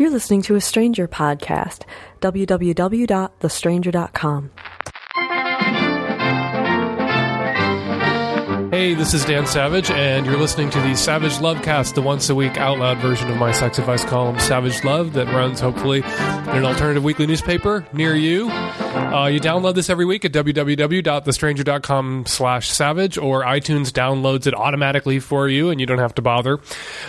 You're listening to a Stranger podcast. www.thestranger.com. Hey, this is Dan Savage, and you're listening to the Savage Lovecast, the once a week out loud version of my sex advice column, Savage Love, that runs hopefully in an alternative weekly newspaper near you. Uh, you download this every week at www.thestranger.com slash savage, or iTunes downloads it automatically for you, and you don't have to bother.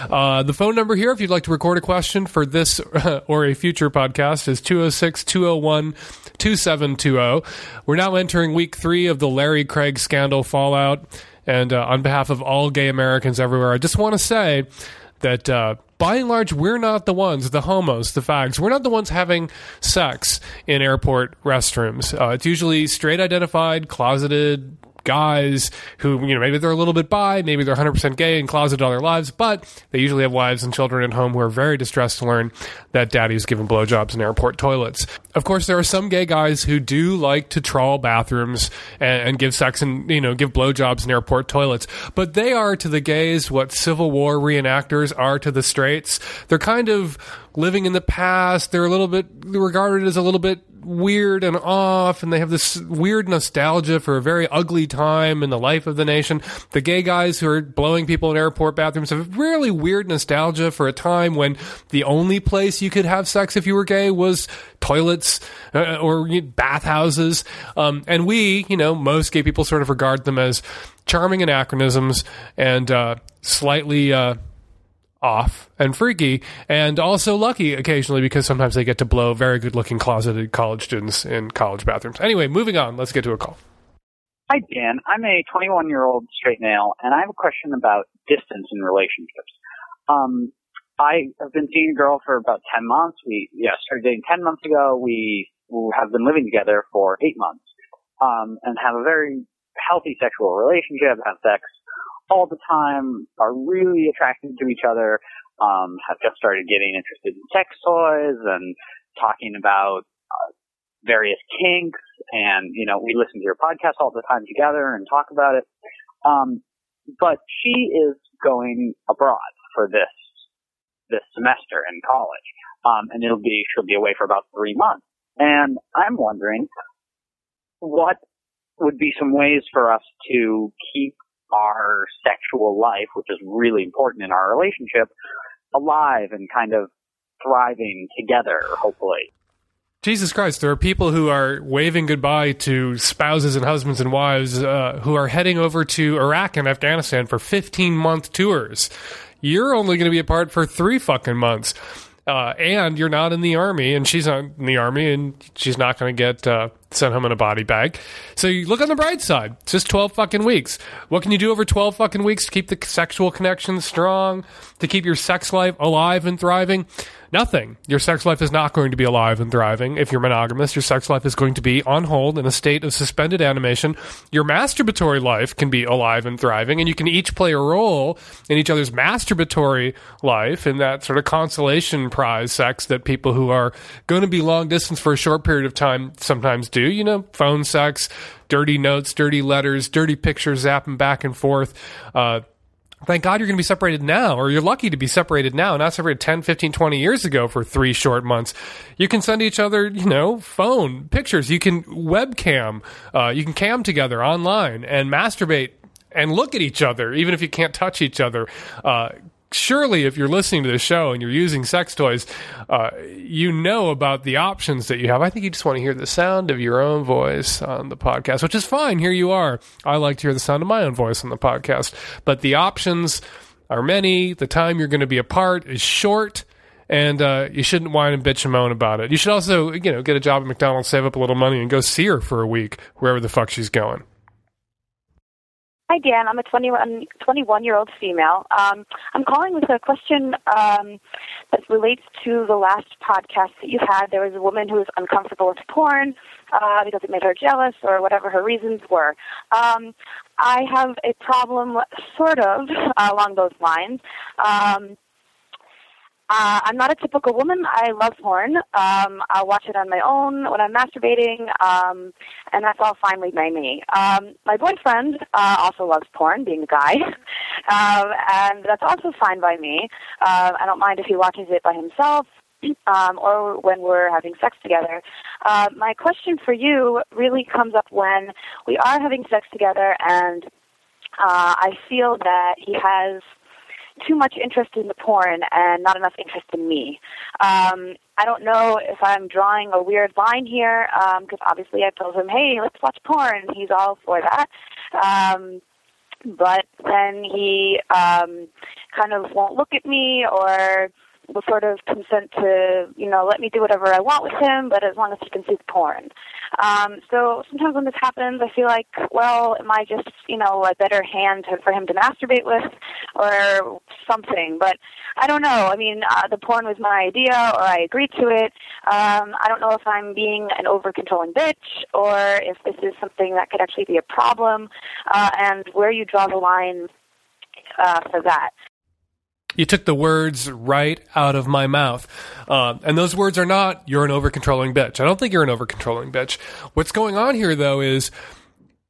Uh, the phone number here, if you'd like to record a question for this or a future podcast, is 206 201 2720. We're now entering week three of the Larry Craig scandal fallout. And uh, on behalf of all gay Americans everywhere, I just want to say that uh, by and large, we're not the ones, the homos, the fags, we're not the ones having sex in airport restrooms. Uh, it's usually straight identified, closeted guys who, you know, maybe they're a little bit bi, maybe they're 100% gay and closeted all their lives, but they usually have wives and children at home who are very distressed to learn that daddy's giving blowjobs in airport toilets. Of course, there are some gay guys who do like to trawl bathrooms and, and give sex and, you know, give blowjobs in airport toilets, but they are to the gays what Civil War reenactors are to the straights. They're kind of living in the past. They're a little bit regarded as a little bit weird and off, and they have this weird nostalgia for a very ugly time in the life of the nation. The gay guys who are blowing people in airport bathrooms have really weird nostalgia for a time when the only place you could have sex if you were gay was toilets uh, or bathhouses. Um, and we, you know, most gay people sort of regard them as charming anachronisms and uh, slightly. Uh, off and freaky and also lucky occasionally because sometimes they get to blow very good looking closeted college students in college bathrooms. Anyway, moving on, let's get to a call. Hi, Dan. I'm a 21 year old straight male, and I have a question about distance in relationships. Um, I have been seeing a girl for about 10 months. We, yeah, started dating 10 months ago. We have been living together for eight months, um, and have a very healthy sexual relationship, have sex all the time, are really attracted to each other, um, have just started getting interested in sex toys and talking about uh, various kinks. And, you know, we listen to your podcast all the time together and talk about it. Um, but she is going abroad for this, this semester in college. Um, and it'll be, she'll be away for about three months. And I'm wondering what would be some ways for us to keep our sexual life, which is really important in our relationship, alive and kind of thriving together, hopefully. Jesus Christ, there are people who are waving goodbye to spouses and husbands and wives uh, who are heading over to Iraq and Afghanistan for 15 month tours. You're only going to be apart for three fucking months. Uh, and you're not in the army, and she's not in the army, and she's not going to get uh, sent home in a body bag. So you look on the bright side. It's just 12 fucking weeks. What can you do over 12 fucking weeks to keep the sexual connection strong, to keep your sex life alive and thriving? Nothing. Your sex life is not going to be alive and thriving. If you're monogamous, your sex life is going to be on hold in a state of suspended animation. Your masturbatory life can be alive and thriving, and you can each play a role in each other's masturbatory life in that sort of consolation prize sex that people who are going to be long distance for a short period of time sometimes do. You know, phone sex, dirty notes, dirty letters, dirty pictures zapping back and forth. Uh, thank God you're going to be separated now, or you're lucky to be separated now, not separated 10, 15, 20 years ago for three short months. You can send each other, you know, phone pictures. You can webcam. Uh, you can cam together online and masturbate and look at each other, even if you can't touch each other. Uh, surely if you're listening to the show and you're using sex toys, uh, you know about the options that you have. I think you just want to hear the sound of your own voice on the podcast, which is fine. Here you are. I like to hear the sound of my own voice on the podcast, but the options are many. The time you're going to be apart is short. And uh, you shouldn't whine and bitch and moan about it. You should also, you know, get a job at McDonald's, save up a little money, and go see her for a week wherever the fuck she's going. Hi, Dan. I'm a 21, 21 year old female. Um, I'm calling with a question um, that relates to the last podcast that you had. There was a woman who was uncomfortable with porn uh, because it made her jealous or whatever her reasons were. Um, I have a problem, sort of, uh, along those lines. Um, uh, I'm not a typical woman. I love porn. Um, I'll watch it on my own when I'm masturbating, um, and that's all fine by me. Um, my boyfriend uh, also loves porn, being a guy, um, and that's also fine by me. Uh, I don't mind if he watches it by himself um, or when we're having sex together. Uh, my question for you really comes up when we are having sex together and uh, I feel that he has too much interest in the porn and not enough interest in me. Um, I don't know if I'm drawing a weird line here because um, obviously I told him, "Hey, let's watch porn." He's all for that. Um, but then he um, kind of won't look at me or will sort of consent to, you know, let me do whatever I want with him, but as long as he can see the porn. Um, so sometimes when this happens, I feel like, well, am I just, you know, a better hand to, for him to masturbate with or something? But I don't know. I mean, uh, the porn was my idea or I agreed to it. Um, I don't know if I'm being an over-controlling bitch or if this is something that could actually be a problem uh, and where you draw the line uh, for that you took the words right out of my mouth. Uh, and those words are not, you're an over controlling bitch. I don't think you're an over controlling bitch. What's going on here, though, is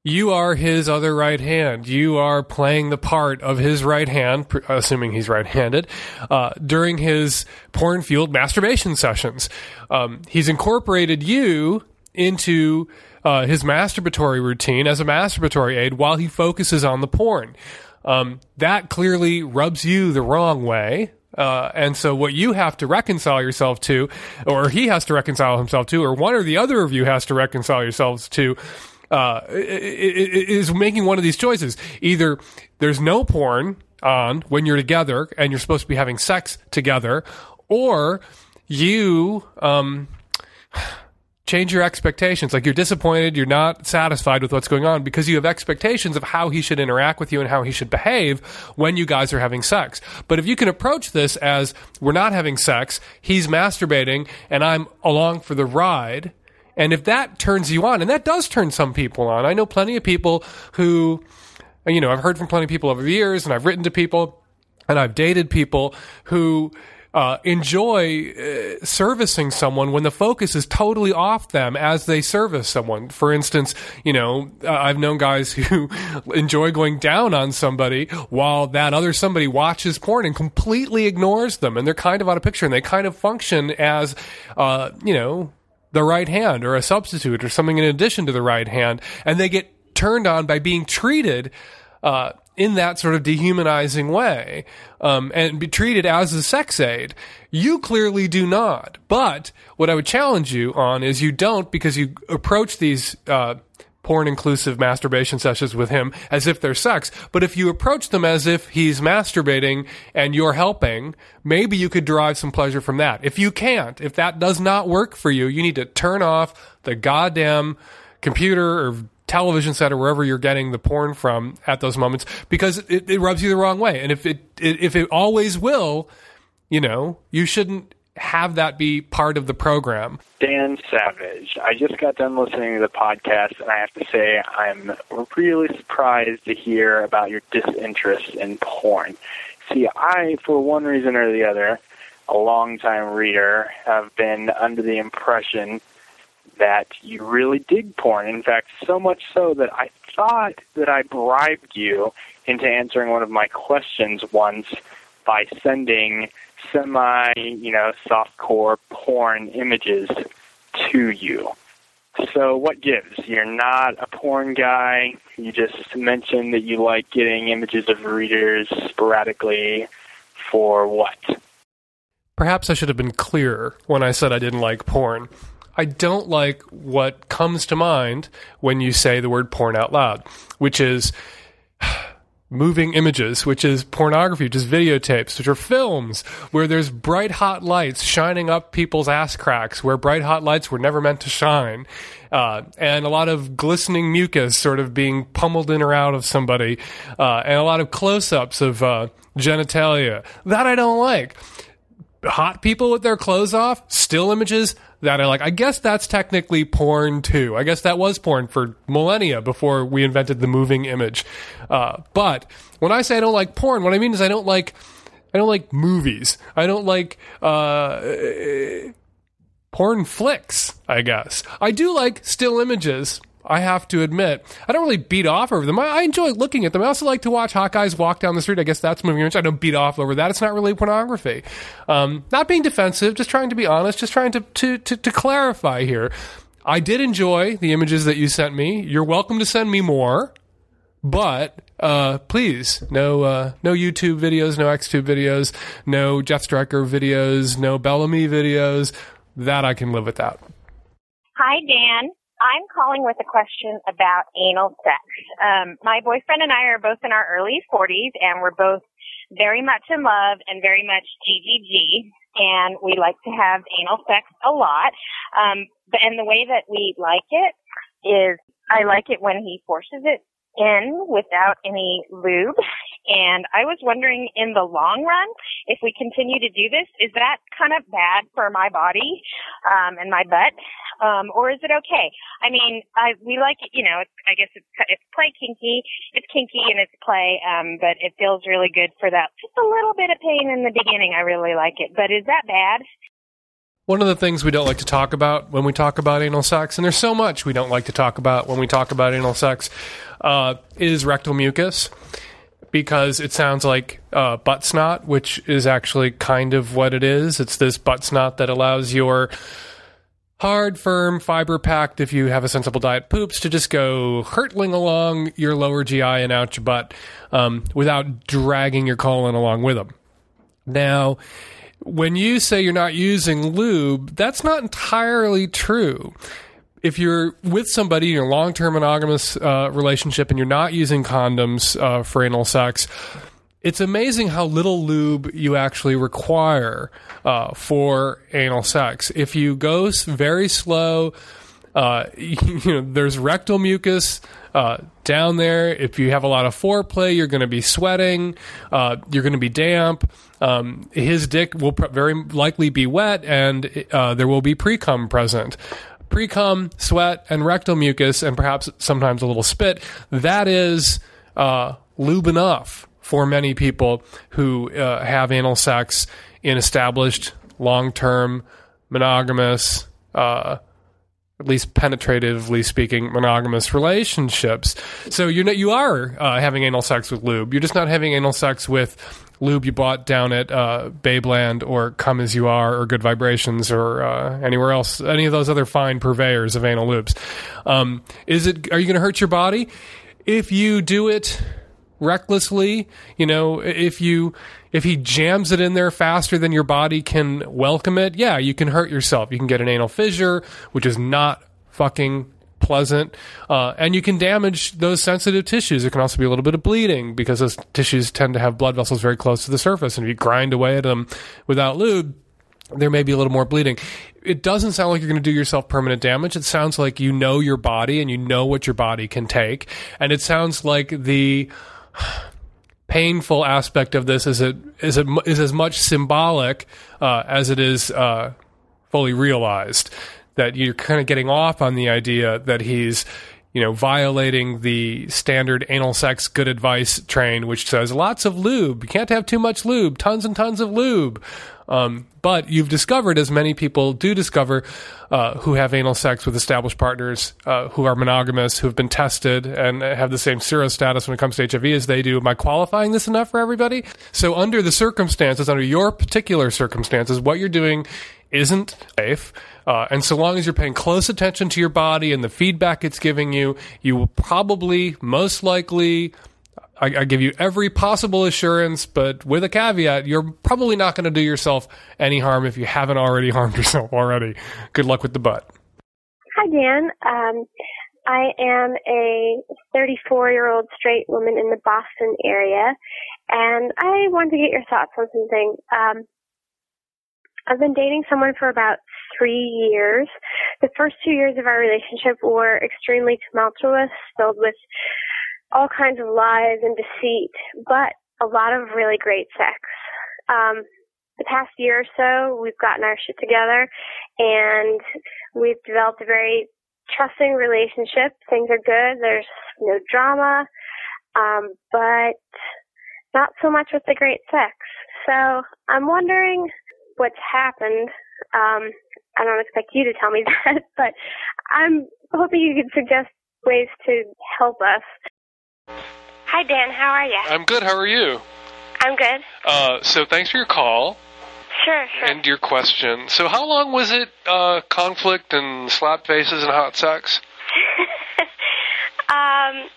you are his other right hand. You are playing the part of his right hand, assuming he's right handed, uh, during his porn fueled masturbation sessions. Um, he's incorporated you into uh, his masturbatory routine as a masturbatory aid while he focuses on the porn. Um, that clearly rubs you the wrong way. Uh, and so what you have to reconcile yourself to, or he has to reconcile himself to, or one or the other of you has to reconcile yourselves to, uh, is making one of these choices. Either there's no porn on when you're together and you're supposed to be having sex together, or you, um, change your expectations. Like you're disappointed, you're not satisfied with what's going on because you have expectations of how he should interact with you and how he should behave when you guys are having sex. But if you can approach this as we're not having sex, he's masturbating and I'm along for the ride, and if that turns you on, and that does turn some people on, I know plenty of people who, you know, I've heard from plenty of people over the years and I've written to people and I've dated people who uh, enjoy uh, servicing someone when the focus is totally off them as they service someone. For instance, you know, uh, I've known guys who enjoy going down on somebody while that other somebody watches porn and completely ignores them, and they're kind of out of picture, and they kind of function as, uh, you know, the right hand or a substitute or something in addition to the right hand, and they get turned on by being treated uh, in that sort of dehumanizing way um, and be treated as a sex aid. You clearly do not. But what I would challenge you on is you don't because you approach these uh, porn inclusive masturbation sessions with him as if they're sex. But if you approach them as if he's masturbating and you're helping, maybe you could derive some pleasure from that. If you can't, if that does not work for you, you need to turn off the goddamn computer or television set or wherever you're getting the porn from at those moments because it, it rubs you the wrong way. And if it, it if it always will, you know, you shouldn't have that be part of the program. Dan Savage, I just got done listening to the podcast, and I have to say I'm really surprised to hear about your disinterest in porn. See, I, for one reason or the other, a longtime reader, have been under the impression that you really dig porn. In fact, so much so that I thought that I bribed you into answering one of my questions once by sending semi, you know, softcore porn images to you. So what gives? You're not a porn guy. You just mentioned that you like getting images of readers sporadically for what? Perhaps I should have been clearer when I said I didn't like porn. I don't like what comes to mind when you say the word porn out loud, which is moving images, which is pornography, which is videotapes, which are films where there's bright hot lights shining up people's ass cracks where bright hot lights were never meant to shine. Uh, and a lot of glistening mucus sort of being pummeled in or out of somebody, uh, and a lot of close ups of uh, genitalia. That I don't like. Hot people with their clothes off, still images, that I like. I guess that's technically porn too. I guess that was porn for millennia before we invented the moving image. Uh, but when I say I don't like porn, what I mean is I don't like I don't like movies. I don't like uh, porn flicks. I guess I do like still images. I have to admit, I don't really beat off over them. I, I enjoy looking at them. I also like to watch guys walk down the street. I guess that's moving image. I don't beat off over that. It's not really pornography. Um, not being defensive, just trying to be honest, just trying to, to, to, to clarify here. I did enjoy the images that you sent me. You're welcome to send me more, but uh, please, no uh, no YouTube videos, no XTube videos, no Jeff Stryker videos, no Bel Ami videos. That I can live without. Hi, Dan. I'm calling with a question about anal sex. Um, my boyfriend and I are both in our early 40s, and we're both very much in love and very much GGG, and we like to have anal sex a lot. Um, but and the way that we like it is, I like it when he forces it in without any lube. And I was wondering in the long run, if we continue to do this, is that kind of bad for my body, um, and my butt? Um, or is it okay? I mean, I, we like it, you know, I guess it's, it's play kinky, it's kinky and it's play, um, but it feels really good for that. Just a little bit of pain in the beginning. I really like it, but is that bad? One of the things we don't like to talk about when we talk about anal sex, and there's so much we don't like to talk about when we talk about anal sex, uh, is rectal mucus. Because it sounds like uh, butt snot, which is actually kind of what it is. It's this butt snot that allows your hard, firm, fiber packed, if you have a sensible diet poops, to just go hurtling along your lower GI and out your butt um, without dragging your colon along with them. Now, when you say you're not using lube, that's not entirely true. If you're with somebody in a long term monogamous uh, relationship and you're not using condoms uh, for anal sex, it's amazing how little lube you actually require uh, for anal sex. If you go very slow, uh, you know, there's rectal mucus uh, down there. If you have a lot of foreplay, you're going to be sweating. Uh, you're going to be damp. Um, his dick will pr- very likely be wet, and uh, there will be pre cum present. Pre cum, sweat, and rectal mucus, and perhaps sometimes a little spit. That is uh, lube enough for many people who uh, have anal sex in established, long term, monogamous, uh, at least penetratively speaking, monogamous relationships. So you know you are uh, having anal sex with lube. You're just not having anal sex with lube you bought down at uh, Babeland or Come As You Are or Good Vibrations or uh, anywhere else, any of those other fine purveyors of anal lubes. Um, is it? Are you going to hurt your body if you do it? Recklessly you know if you if he jams it in there faster than your body can welcome it yeah you can hurt yourself you can get an anal fissure which is not fucking pleasant uh, and you can damage those sensitive tissues there can also be a little bit of bleeding because those tissues tend to have blood vessels very close to the surface and if you grind away at them without lube there may be a little more bleeding. It doesn't sound like you're going to do yourself permanent damage. It sounds like you know your body and you know what your body can take. And it sounds like the painful aspect of this is it is it is as much symbolic uh, as it is uh, fully realized. That you're kind of getting off on the idea that he's you know, violating the standard anal sex good advice train, which says lots of lube. You can't have too much lube, tons and tons of lube. Um, but you've discovered, as many people do discover, uh, who have anal sex with established partners, uh, who are monogamous, who have been tested and have the same sero status when it comes to HIV as they do. Am I qualifying this enough for everybody? So, under the circumstances, under your particular circumstances, what you're doing isn't safe. Uh, and so long as you're paying close attention to your body and the feedback it's giving you, you will probably, most likely, I, I, give you every possible assurance, but with a caveat, you're probably not going to do yourself any harm if you haven't already harmed yourself already. Good luck with the butt. Hi, Dan. Um, I am a 34 year old straight woman in the Boston area, and I wanted to get your thoughts on something. Um, I've been dating someone for about three years. The first two years of our relationship were extremely tumultuous, filled with all kinds of lies and deceit, but a lot of really great sex. Um, the past year or so, we've gotten our shit together and we've developed a very trusting relationship. Things are good. There's no drama, um, but not so much with the great sex. So I'm wondering what's happened. Um, I don't expect you to tell me that, but I'm hoping you could suggest ways to help us. Hi, Dan. How are you? I'm good. How are you? I'm good. Uh, so thanks for your call Sure, sure. and your question. So how long was it uh, conflict and slap faces and hot sex? um,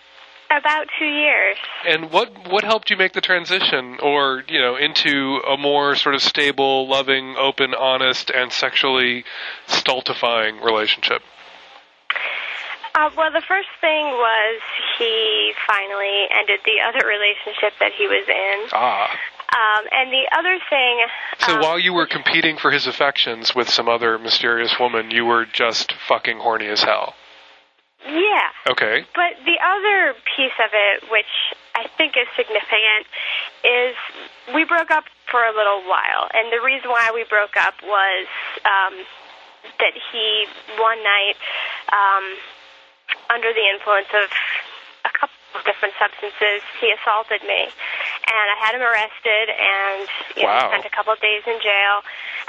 about two years. And what what helped you make the transition, or you know, into a more sort of stable, loving, open, honest, and sexually stultifying relationship? Uh, well, the first thing was he finally ended the other relationship that he was in. Ah. Um, and the other thing. So um, while you were competing for his affections with some other mysterious woman, you were just fucking horny as hell. Yeah. Okay. But the other piece of it, which I think is significant, is we broke up for a little while. And the reason why we broke up was um, that he, one night, um, under the influence of a couple of different substances, he assaulted me. And I had him arrested and you know, spent a couple of days in jail.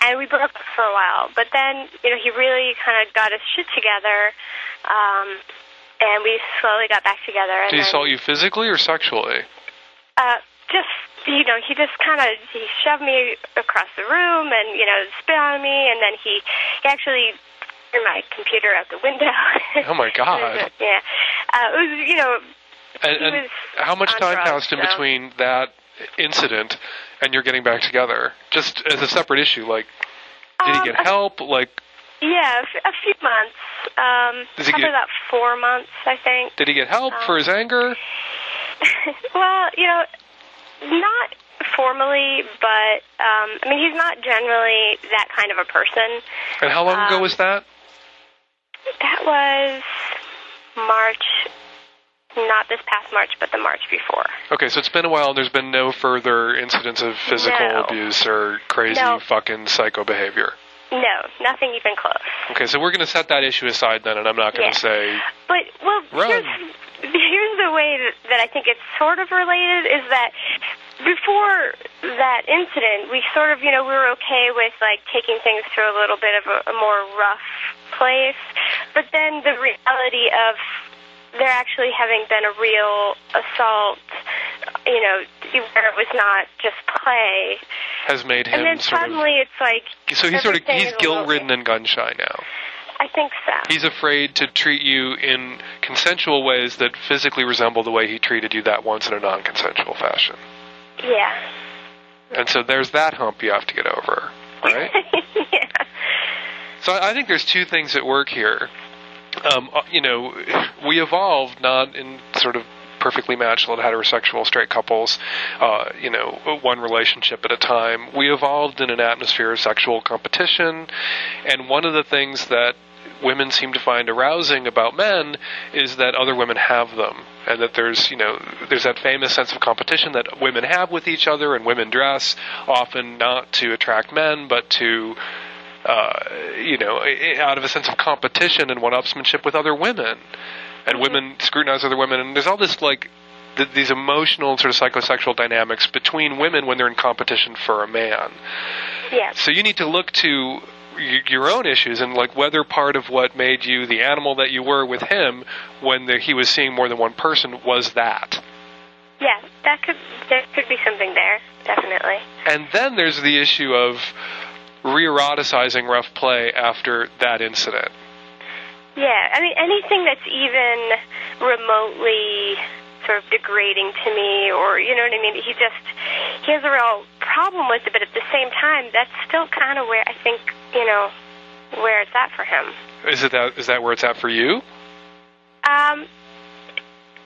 And we broke up for a while. But then, you know, he really kind of got his shit together. Um, and we slowly got back together. And Did he then, assault you physically or sexually? uh, just you know, he just kind of he shoved me across the room and you know spit on me, and then he he actually threw my computer out the window. Oh my god. yeah, uh, it was you know And, and was how much time drugs, passed in so- between that incident and you're getting back together? Just as a separate issue, like did Um, he get help? Like yeah a few months. Um, Does probably get- about four months, I think. did he get help Um, for his anger? well, you know, not formally, but um, I mean, he's not generally that kind of a person. And how long ago um, was that? That was March, not this past March, but the March before. Okay, so it's been a while and there's been no further incidents of physical No. abuse or crazy No. fucking psycho behavior. No, nothing even close. Okay, so we're going to set that issue aside then, and I'm not going Yeah. to say. But well, Run. here's here's the way that, that I think it's sort of related is that before that incident, we sort of you know we were okay with like taking things through a little bit of a, a more rough place, but then the reality of there actually having been a real assault, you know, where it was not just play, Has made him and then suddenly it's like. So he's sort of he's is a little guilt ridden and gun shy now. I think so. He's afraid to treat you in consensual ways that physically resemble the way he treated you that once in a non consensual fashion. Yeah. And so there's that hump you have to get over, right? yeah. So I think there's two things at work here. Um, uh, you know, we evolved not in sort of perfectly matched heterosexual straight couples, uh, you know, one relationship at a time. We evolved in an atmosphere of sexual competition, and one of the things that women seem to find arousing about men is that other women have them and that there's you know there's that famous sense of competition that women have with each other and women dress often not to attract men but to uh, you know, out of a sense of competition and one-upsmanship with other women, and women scrutinize other women, and there's all this like th- these emotional sort of psychosexual dynamics between women when they're in competition for a man. Yeah. So you need to look to your own issues and like whether part of what made you the animal that you were with him when the, he was seeing more than one person was that. Yeah, that could there could be something there, definitely. And then there's the issue of re-eroticizing rough play after that incident. Yeah, I mean anything that's even remotely sort of degrading to me or you know what I mean, he just he has a real problem with it, but at the same time that's still kind of where I think, you know, where it's at for him. Is it that is that where it's at for you? Um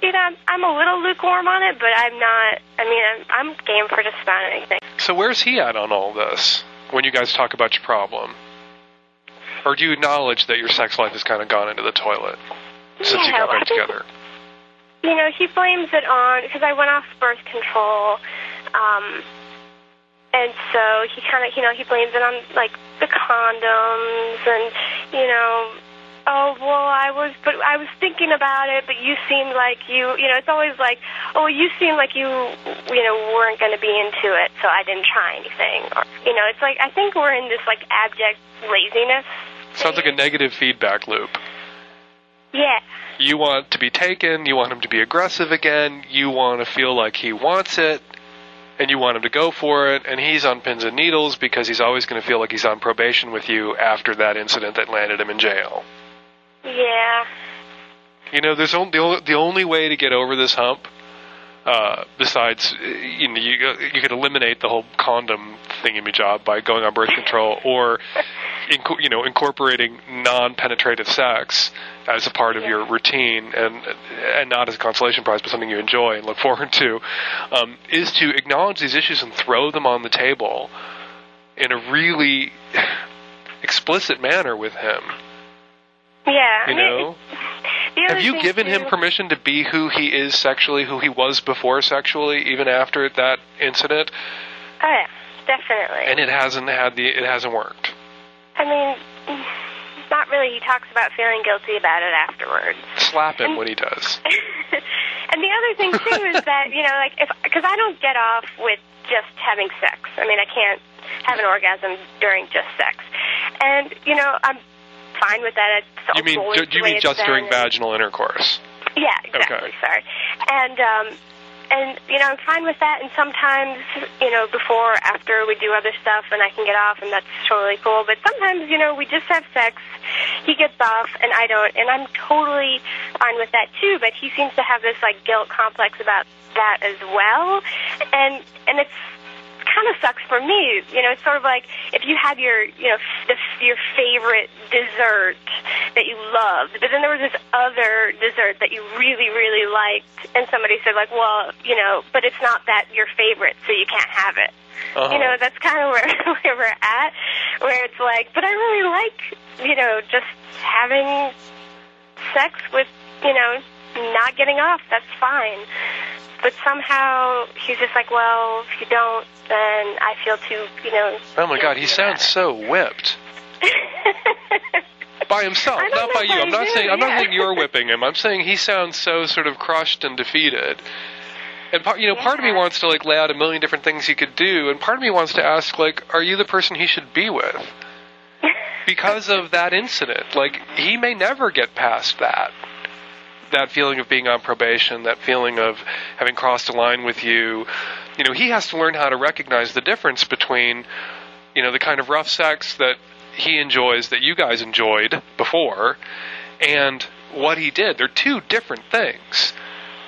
you know, I'm, I'm a little lukewarm on it, but I'm not. I mean, I'm, I'm game for just about anything. So where's he at on all this when you guys talk about your problem? Or do you acknowledge that your sex life has kind of gone into the toilet since you got back together? You know, he blames it on because I went off birth control, um, and so he kind of, you know, he blames it on like the condoms and, you know, oh well, I was, but I was thinking about it, but you seemed like you, you know, it's always like, oh, you seemed like you, you know, weren't going to be into it, so I didn't try anything, or, you know, it's like I think we're in this like abject laziness. Sounds like a negative feedback loop. Yeah. You want to be taken, you want him to be aggressive again, you want to feel like he wants it, and you want him to go for it, and he's on pins and needles because he's always going to feel like he's on probation with you after that incident that landed him in jail. Yeah. You know, there's only, the only, the only way to get over this hump, uh, besides, uh, you know, you, you could eliminate the whole condom thingy-me-job by going on birth control, or, inco- you know, incorporating non-penetrative sex as a part of your routine, and and not as a consolation prize, but something you enjoy and look forward to, um, is to acknowledge these issues and throw them on the table in a really explicit manner with him. Yeah. You know. Have you given him permission to be who he is sexually, who he was before sexually, even after that incident? Oh yeah, definitely. And it hasn't had the it hasn't worked. I mean, not really. He talks about feeling guilty about it afterwards. Slap him when he does. and the other thing too is that you know, like if because I don't get off with just having sex. I mean, I can't have an orgasm during just sex, and you know, I'm fine with that. It's You mean the you mean just during and- vaginal intercourse? Yeah, exactly. Okay. Sorry. And um and you know, I'm fine with that and sometimes, you know, before after we do other stuff and I can get off and that's totally cool. But sometimes, you know, we just have sex, he gets off and I don't and I'm totally fine with that too, but he seems to have this like guilt complex about that as well. And and it's kind of sucks for me. You know, it's sort of like if you had your, you know, the, your favorite dessert that you loved, but then there was this other dessert that you really, really liked, and somebody said like, well, you know, but it's not that your favorite, so you can't have it. Uh-huh. You know, that's kind of where, where we're at, where it's like, but I really like, you know, just having sex with, you know, not getting off. That's fine. But somehow he's just like, well, if you don't, then I feel too, you know. Oh my God, he sounds so whipped. by himself, don't by you. I'm not saying I'm not saying you're whipping him. I'm saying he sounds so sort of crushed and defeated. And part, you know, part of me wants to like lay out a million different things he could do, and part of me wants to ask like, are you the person he should be with? Because of that incident, like he may never get past that. That feeling of being on probation, that feeling of having crossed a line with you, you know, he has to learn how to recognize the difference between, you know, the kind of rough sex that he enjoys that you guys enjoyed before and what he did. They're two different things.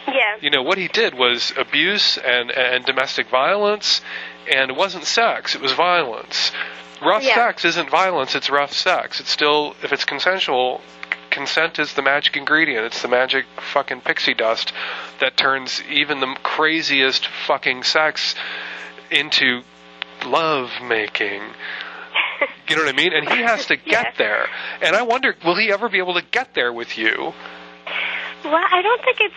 yeah. You know, what he did was abuse and, and domestic violence, and it wasn't sex, it was violence. Rough Yeah. sex isn't violence, it's rough sex. It's still, if it's consensual, consent is the magic ingredient. It's the magic fucking pixie dust that turns even the craziest fucking sex into love making. You know what I mean? And he has to get Yes. there. And I wonder, will he ever be able to get there with you? Well, I don't think it's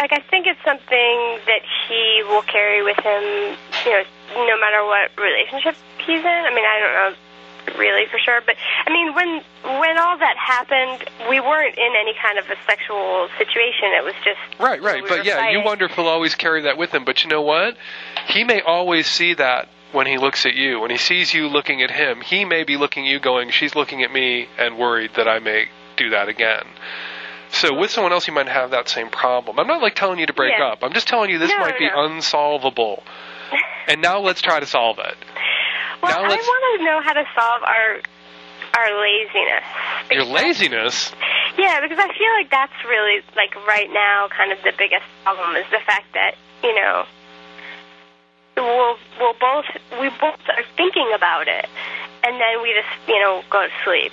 like I think it's something that he will carry with him, you know, no matter what relationship he's in. I mean, I don't know really for sure, but I mean, when when all that happened, we weren't in any kind of a sexual situation. It was just Right, right. we but yeah, you fighting. wonder if he'll always carry that with him. But you know what? He may always see that when he looks at you. When he sees you looking at him, he may be looking at you going, she's looking at me and worried that I may do that again. So with someone else, you might have that same problem. I'm not like telling you to break Yeah. up. I'm just telling you this No, might be no. unsolvable. And now let's try to solve it. Well, Now I want to know how to solve our our laziness. Your laziness. Yeah, because I feel like that's really like right now kind of the biggest problem is the fact that you know we'll we'll both we both are thinking about it, and then we just you know go to sleep.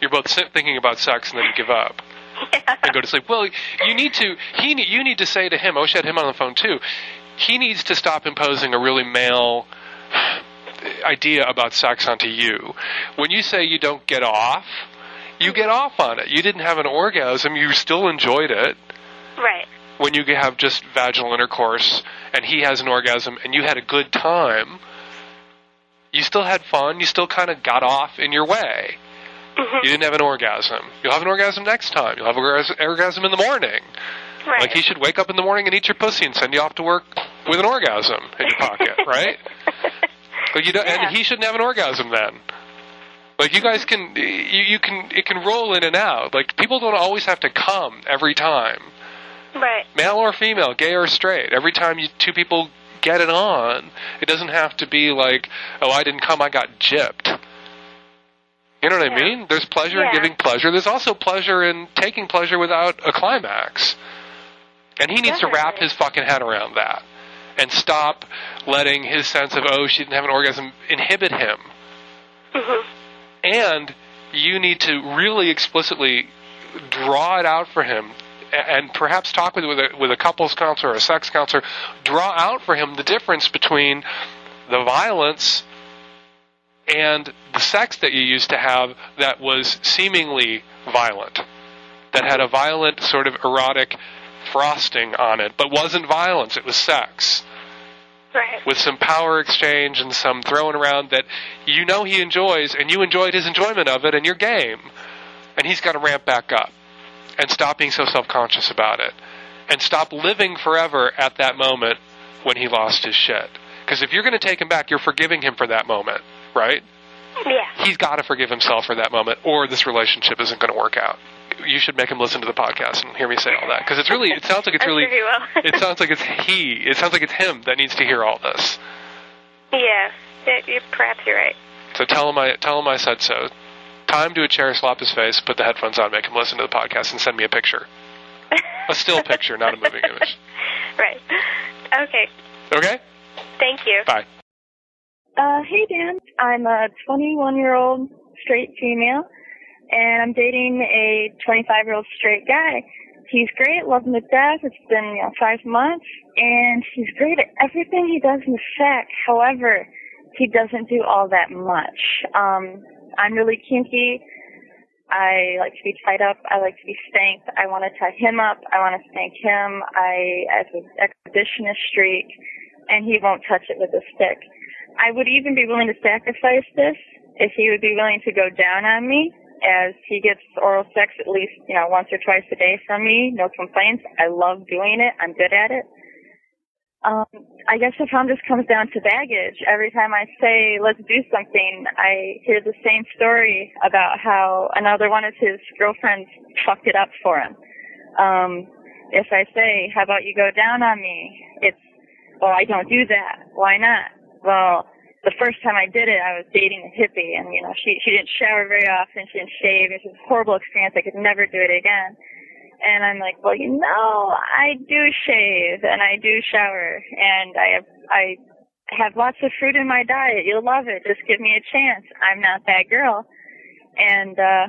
You're both thinking about sex and then you give up. and go to sleep. Well, you need to. He. You need to say to him. I wish I had him on the phone too. He needs to stop imposing a really male idea about sex onto you. When you say you don't get off, you get off on it. You didn't have an orgasm. You still enjoyed it. Right. When you have just vaginal intercourse and he has an orgasm and you had a good time, you still had fun. You still kind of got off in your way. Mhm. You didn't have an orgasm. You'll have an orgasm next time. You'll have an orgas- orgasm in the morning. Right. Like he should wake up in the morning and eat your pussy and send you off to work with an orgasm in your pocket, right? But you Yeah. And he shouldn't have an orgasm then. Like you guys can, you, you can, it can roll in and out. Like people don't always have to come every time, Right. male or female, gay or straight. Every time you two people get it on, it doesn't have to be like, oh, I didn't come, I got gypped. You know what I mean? There's pleasure in giving pleasure. There's also pleasure in taking pleasure without a climax. And he needs to wrap his fucking head around that and stop letting his sense of, oh, she didn't have an orgasm inhibit him. Mhm. And you need to really explicitly draw it out for him and perhaps talk with with a, with a couples counselor or a sex counselor draw out for him the difference between the violence and the sex that you used to have that was seemingly violent that had a violent sort of erotic frosting on it but wasn't violence it was sex Right. with some power exchange and some throwing around that you know he enjoys, and you enjoyed his enjoyment of it, and you're game. And he's got to ramp back up and stop being so self conscious about it, and stop living forever at that moment when he lost his shit. Because if you're going to take him back, you're forgiving him for that moment, right? Yeah. He's got to forgive himself for that moment, or this relationship isn't going to work out. You should make him listen to the podcast and hear me say all that because it's really. It sounds like it's really. sure he will. It sounds like it's he. It sounds like it's him that needs to hear all this. yeah. Yeah, you perhaps you're right. So tell him I tell him I said so. Tie him to a chair, slap his face, put the headphones on, make him listen to the podcast, and send me a picture. A still picture, not a moving image. Right. Okay. Okay? Thank you. Bye. Uh, hey Dan, I'm a 21 year old straight female, and I'm dating a 25 year old straight guy. He's great, love him to death. It's been you know, five months, and he's great at everything he does in sex. However, he doesn't do all that much. Um, I'm really kinky. I like to be tied up. I like to be spanked. I want to tie him up. I want to spank him. I have an exhibitionist streak, and he won't touch it with a stick. I would even be willing to sacrifice this if he would be willing to go down on me, as he gets oral sex at least, you know, once or twice a day from me. No complaints. I love doing it. I'm good at it. Um, I guess the problem just comes down to baggage. Every time I say, let's do something, I hear the same story about how another one of his girlfriends fucked it up for him. Um, if I say, how about you go down on me? It's, well, I don't do that. Why not? Well, the first time I did it, I was dating a hippie and, you know, she, she didn't shower very often. She didn't shave. It was a horrible experience. I could never do it again. And I'm like, well, you know, I do shave and I do shower and I have, I have lots of fruit in my diet. You'll love it. Just give me a chance. I'm not that girl. And, uh,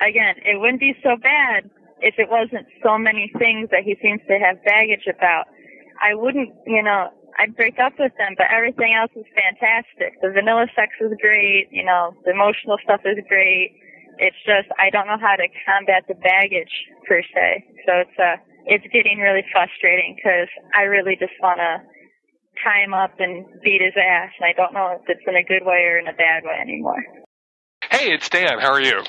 again, it wouldn't be so bad if it wasn't so many things that he seems to have baggage about. I wouldn't, you know, I'd break up with them, but everything else is fantastic. The vanilla sex is great, you know, the emotional stuff is great. It's just I don't know how to combat the baggage per se. So it's uh it's getting really frustrating because I really just want to tie him up and beat his ass, and I don't know if it's in a good way or in a bad way anymore. Hey, it's Dan. How are you?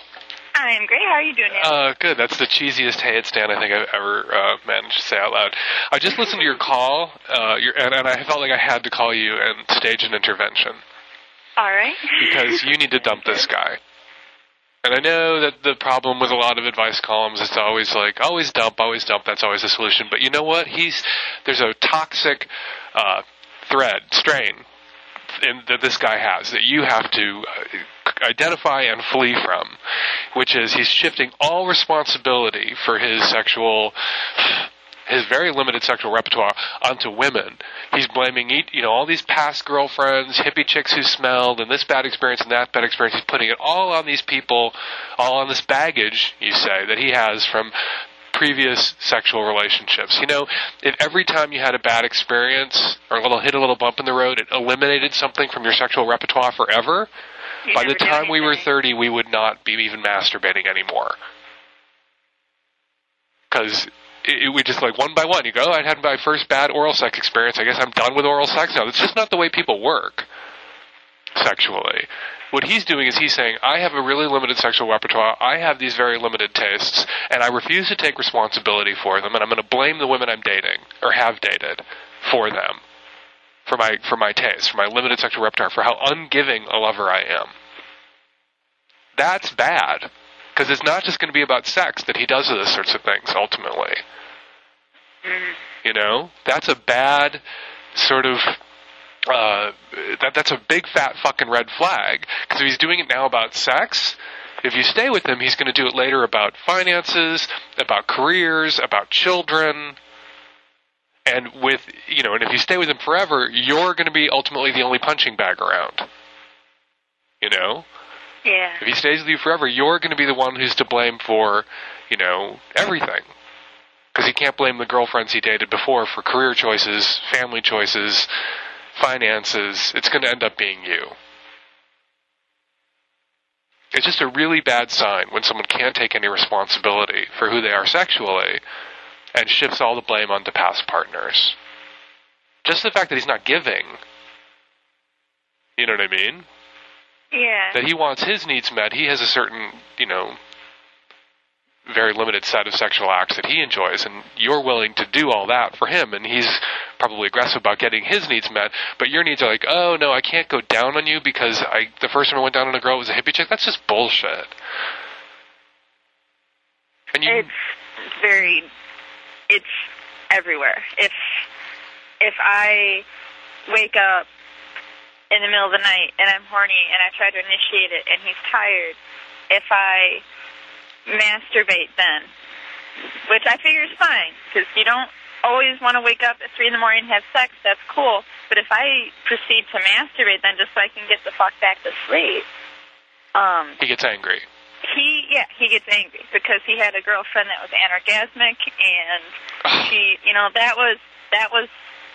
I am great. How are you doing? Uh, good. That's the cheesiest hey, it's Dan I think I've ever uh, managed to say out loud. I just listened to your call, uh, your, and, and I felt like I had to call you and stage an intervention All right. because you need to dump this guy. And I know that the problem with a lot of advice columns is always like, always dump, always dump. That's always the solution. But you know what? He's there's a toxic uh, thread, strain, that this guy has that you have to uh, identify and flee from, which is he's shifting all responsibility for his sexual his very limited sexual repertoire onto women. He's blaming you know all these past girlfriends, hippie chicks who smelled, and this bad experience and that bad experience. He's putting it all on these people, all on this baggage, you say, that he has from previous sexual relationships. You know, if every time you had a bad experience or a little hit a little bump in the road, it eliminated something from your sexual repertoire forever. You By the time we were 30, we would not be even masturbating anymore. Because it, it would just like one by one, you go, oh, I had my first bad oral sex experience. I guess I'm done with oral sex now. It's just not the way people work sexually. What he's doing is he's saying, I have a really limited sexual repertoire. I have these very limited tastes, and I refuse to take responsibility for them, and I'm going to blame the women I'm dating or have dated for them, for my for my taste, for my limited sexual repertoire, for how ungiving a lover I am. that's bad because it's not just going to be about sex that he does those sorts of things ultimately. Mm-hmm. You know, that's a bad sort of uh, that that's a big fat fucking red flag because if he's doing it now about sex, if you stay with him, he's going to do it later about finances, about careers, about children. And with you know, and if you stay with him forever, you're going to be ultimately the only punching bag around. You know, Yeah. if he stays with you forever, you're going to be the one who's to blame for, you know, everything. Because he can't blame the girlfriends he dated before for career choices, family choices, finances. It's going to end up being you. It's just a really bad sign when someone can't take any responsibility for who they are sexually and shifts all the blame onto past partners. Just the fact that he's not giving, you know what I mean? Yeah. that he wants his needs met. He has a certain, you know, very limited set of sexual acts that he enjoys, and you're willing to do all that for him, and he's probably aggressive about getting his needs met. But your needs are like, oh no, I can't go down on you because I the first time I went down on a girl was a hippie chick. That's just bullshit. And you, It's very, it's everywhere. If if I wake up in the middle of the night and I'm horny and I try to initiate it and he's tired, if I masturbate then, which I figure is fine because you don't always want to wake up at three in the morning and have sex. That's cool. But if I proceed to masturbate then just so I can get the fuck back to sleep, um, he gets angry. he yeah he gets angry because he had a girlfriend that was anorgasmic and she you know that was that was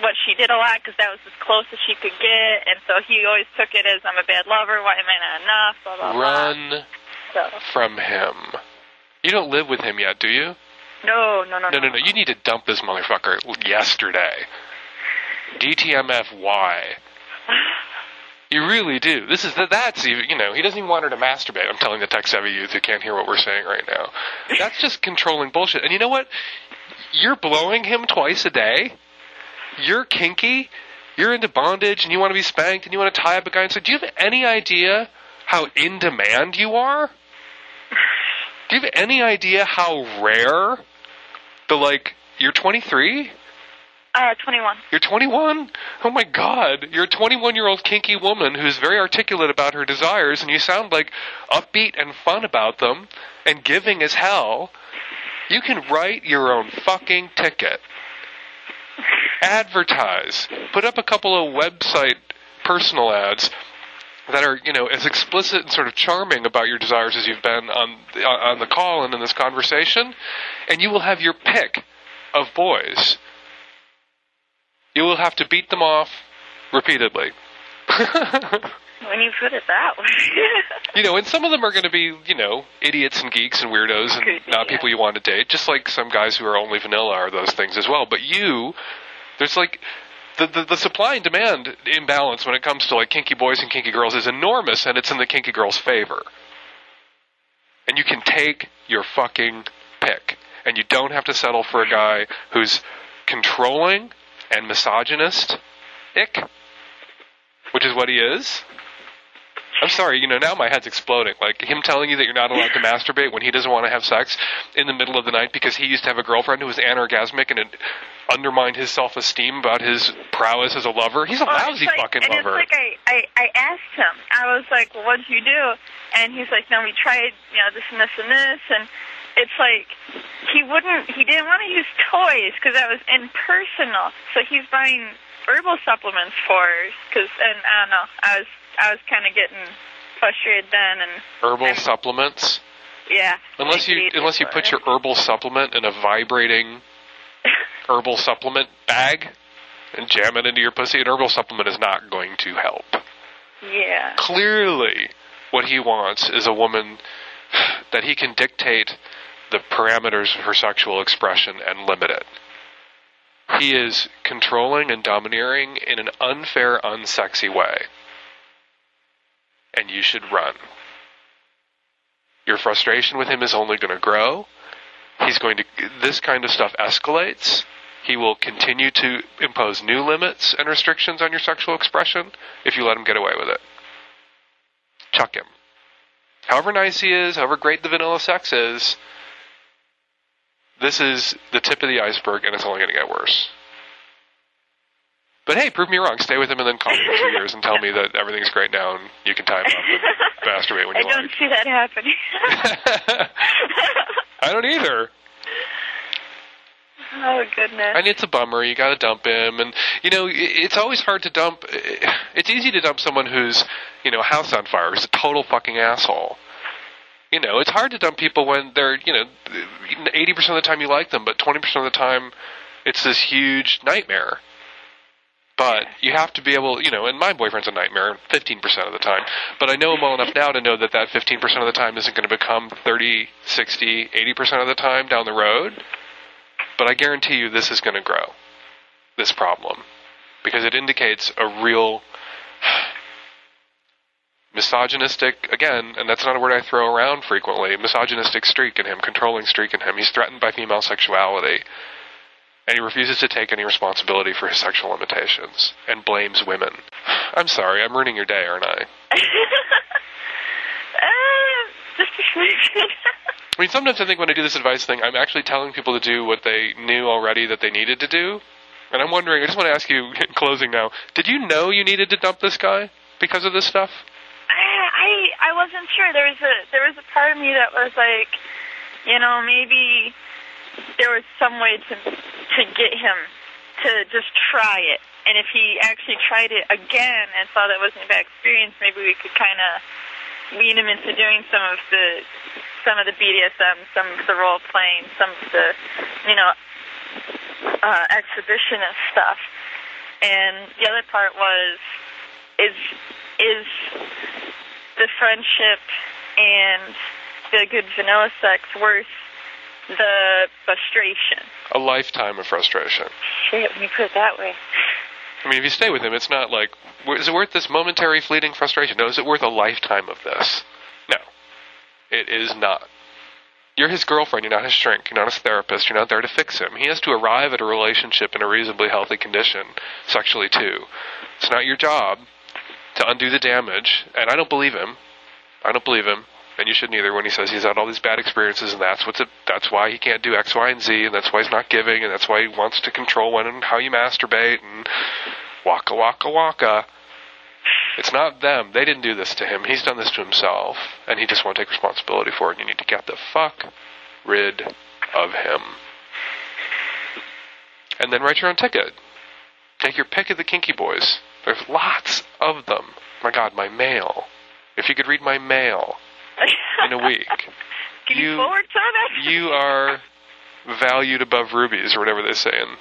what she did a lot because that was as close as she could get and so he always took it as I'm a bad lover why am I not enough blah blah Run blah so from him. You don't live with him yet, do you? no no no No, no, no. You need to dump this motherfucker yesterday. DTMFY. You really do. This is that's even you know he doesn't even want her to masturbate. I'm telling the tech savvy youth who can't hear what we're saying right now. That's just controlling bullshit. And you know what? You're blowing him twice a day. You're kinky. You're into bondage, and you want to be spanked, and you want to tie up a guy. And so, do you have any idea how in demand you are? Do you have any idea how rare the like? You're 23. uh 21 You're 21? Oh my god. You're a 21 year old kinky woman who's very articulate about her desires, and you sound like upbeat and fun about them, and giving as hell. You can write your own fucking ticket. Advertise. Put up a couple of website personal ads that are, you know, as explicit and sort of charming about your desires as you've been on the, on the call and in this conversation, and you will have your pick of boys. You will have to beat them off repeatedly. when you put it that way You know, and some of them are going to be, you know, idiots and geeks and weirdos and not people you want to date. Just like some guys who are only vanilla are those things as well. But you, there's like the, the the supply and demand imbalance when it comes to like kinky boys and kinky girls is enormous, and it's in the kinky girls' favor. And you can take your fucking pick, and you don't have to settle for a guy who's controlling and misogynist, ick, which is what he is. I'm sorry, you know, now my head's exploding. Like him telling you that you're not allowed to masturbate when he doesn't want to have sex in the middle of the night because he used to have a girlfriend who was anorgasmic and it undermined his self esteem about his prowess as a lover. He's a Well, lousy like, fucking and lover. it's like I, I, I asked him. I was like, well, what did you do? And he's like, no, we tried, you know, this and this and this. And it's like he wouldn't, he didn't want to use toys because that was impersonal. So he's buying herbal supplements for because, and I don't know, I was, I was kind of getting frustrated then, and herbal supplements. yeah. Unless you unless you put your herbal supplement in a vibrating herbal supplement bag and jam it into your pussy, an herbal supplement is not going to help. Yeah. Clearly, what he wants is a woman that he can dictate the parameters of her sexual expression and limit it. He is controlling and domineering in an unfair, unsexy way. And you should run. Your frustration with him is only going to grow. He's going to, this kind of stuff escalates. He will continue to impose new limits and restrictions on your sexual expression if you let him get away with it. Chuck him. However nice he is, however great the vanilla sex is, this is the tip of the iceberg, and it's only going to get worse. But hey, prove me wrong. Stay with him and then call me in two years and tell me that everything's great now and you can tie him up and masturbate when you want. I don't see that happening. I don't either. oh goodness. And it's a bummer. You got to dump him, and you know it's always hard to dump. It's easy to dump someone who's you know house on fire, who's a total fucking asshole. You know, it's hard to dump people when they're you know eighty percent of the time you like them, but twenty percent of the time it's this huge nightmare. But you have to be able, you know, and my boyfriend's a nightmare 15% of the time. But I know him well enough now to know that that 15% of the time isn't going to become 30, 60, 80% of the time down the road. But I guarantee you this is going to grow, this problem. Because it indicates a real misogynistic, again, and that's not a word I throw around frequently, misogynistic streak in him, controlling streak in him. He's threatened by female sexuality. And he refuses to take any responsibility for his sexual limitations and blames women. I'm sorry, I'm ruining your day, aren't I? I mean, sometimes I think when I do this advice thing, I'm actually telling people to do what they knew already that they needed to do. And I'm wondering, I just want to ask you in closing now, did you know you needed to dump this guy because of this stuff? I I wasn't sure. There was a there was a part of me that was like, you know, maybe there was some way to to get him to just try it. And if he actually tried it again and saw that it wasn't a bad experience, maybe we could kind of wean him into doing some of the some of the BDSM, some of the role playing, some of the you know uh, exhibitionist stuff. And the other part was is is the friendship and the good vanilla sex worth the frustration? A lifetime of frustration. Shit, when you put it that way. I mean, if you stay with him, it's not like, is it worth this momentary fleeting frustration? No, is it worth a lifetime of this? No. It is not. You're his girlfriend, you're not his shrink, you're not his therapist, you're not there to fix him. He has to arrive at a relationship in a reasonably healthy condition, sexually too. It's not your job to undo the damage, and I don't believe him. I don't believe him, and you shouldn't either when he says he's had all these bad experiences and that's what's it, that's why he can't do X, Y, and Z, and that's why he's not giving, and that's why he wants to control when and how you masturbate, and waka waka waka. It's not them. They didn't do this to him. He's done this to himself, and he just won't take responsibility for it. And you need to get the fuck rid of him. And then write your own ticket. Take your pick of the kinky boys. There's lots of them. My God, my mail. If you could read my mail in a week, Can you, You- forward some of you are valued above rubies, or whatever they say in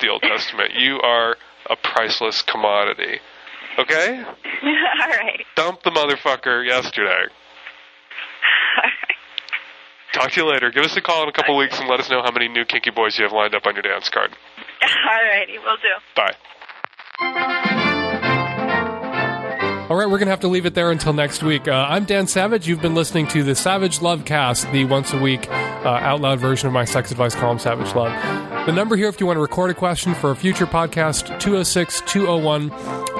the Old Testament. You are a priceless commodity. Okay? All right. Dump the motherfucker yesterday. Talk to you later. Give us a call in a couple weeks and let us know how many new kinky boys you have lined up on your dance card. All righty, we'll do. Bye. All right, we're going to have to leave it there until next week. Uh, I'm Dan Savage. You've been listening to the Savage Lovecast, the once a week uh, out loud version of my sex advice column, Savage Love. The number here, if you want to record a question for a future podcast, 206 201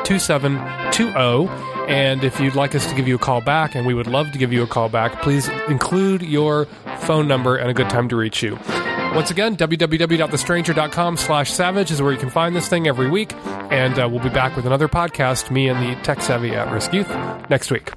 2720. And if you'd like us to give you a call back, and we would love to give you a call back, please include your phone number and a good time to reach you. Once again, www.thestranger.com slash savage is where you can find this thing every week. And uh, we'll be back with another podcast, me and the tech savvy at risk youth, next week.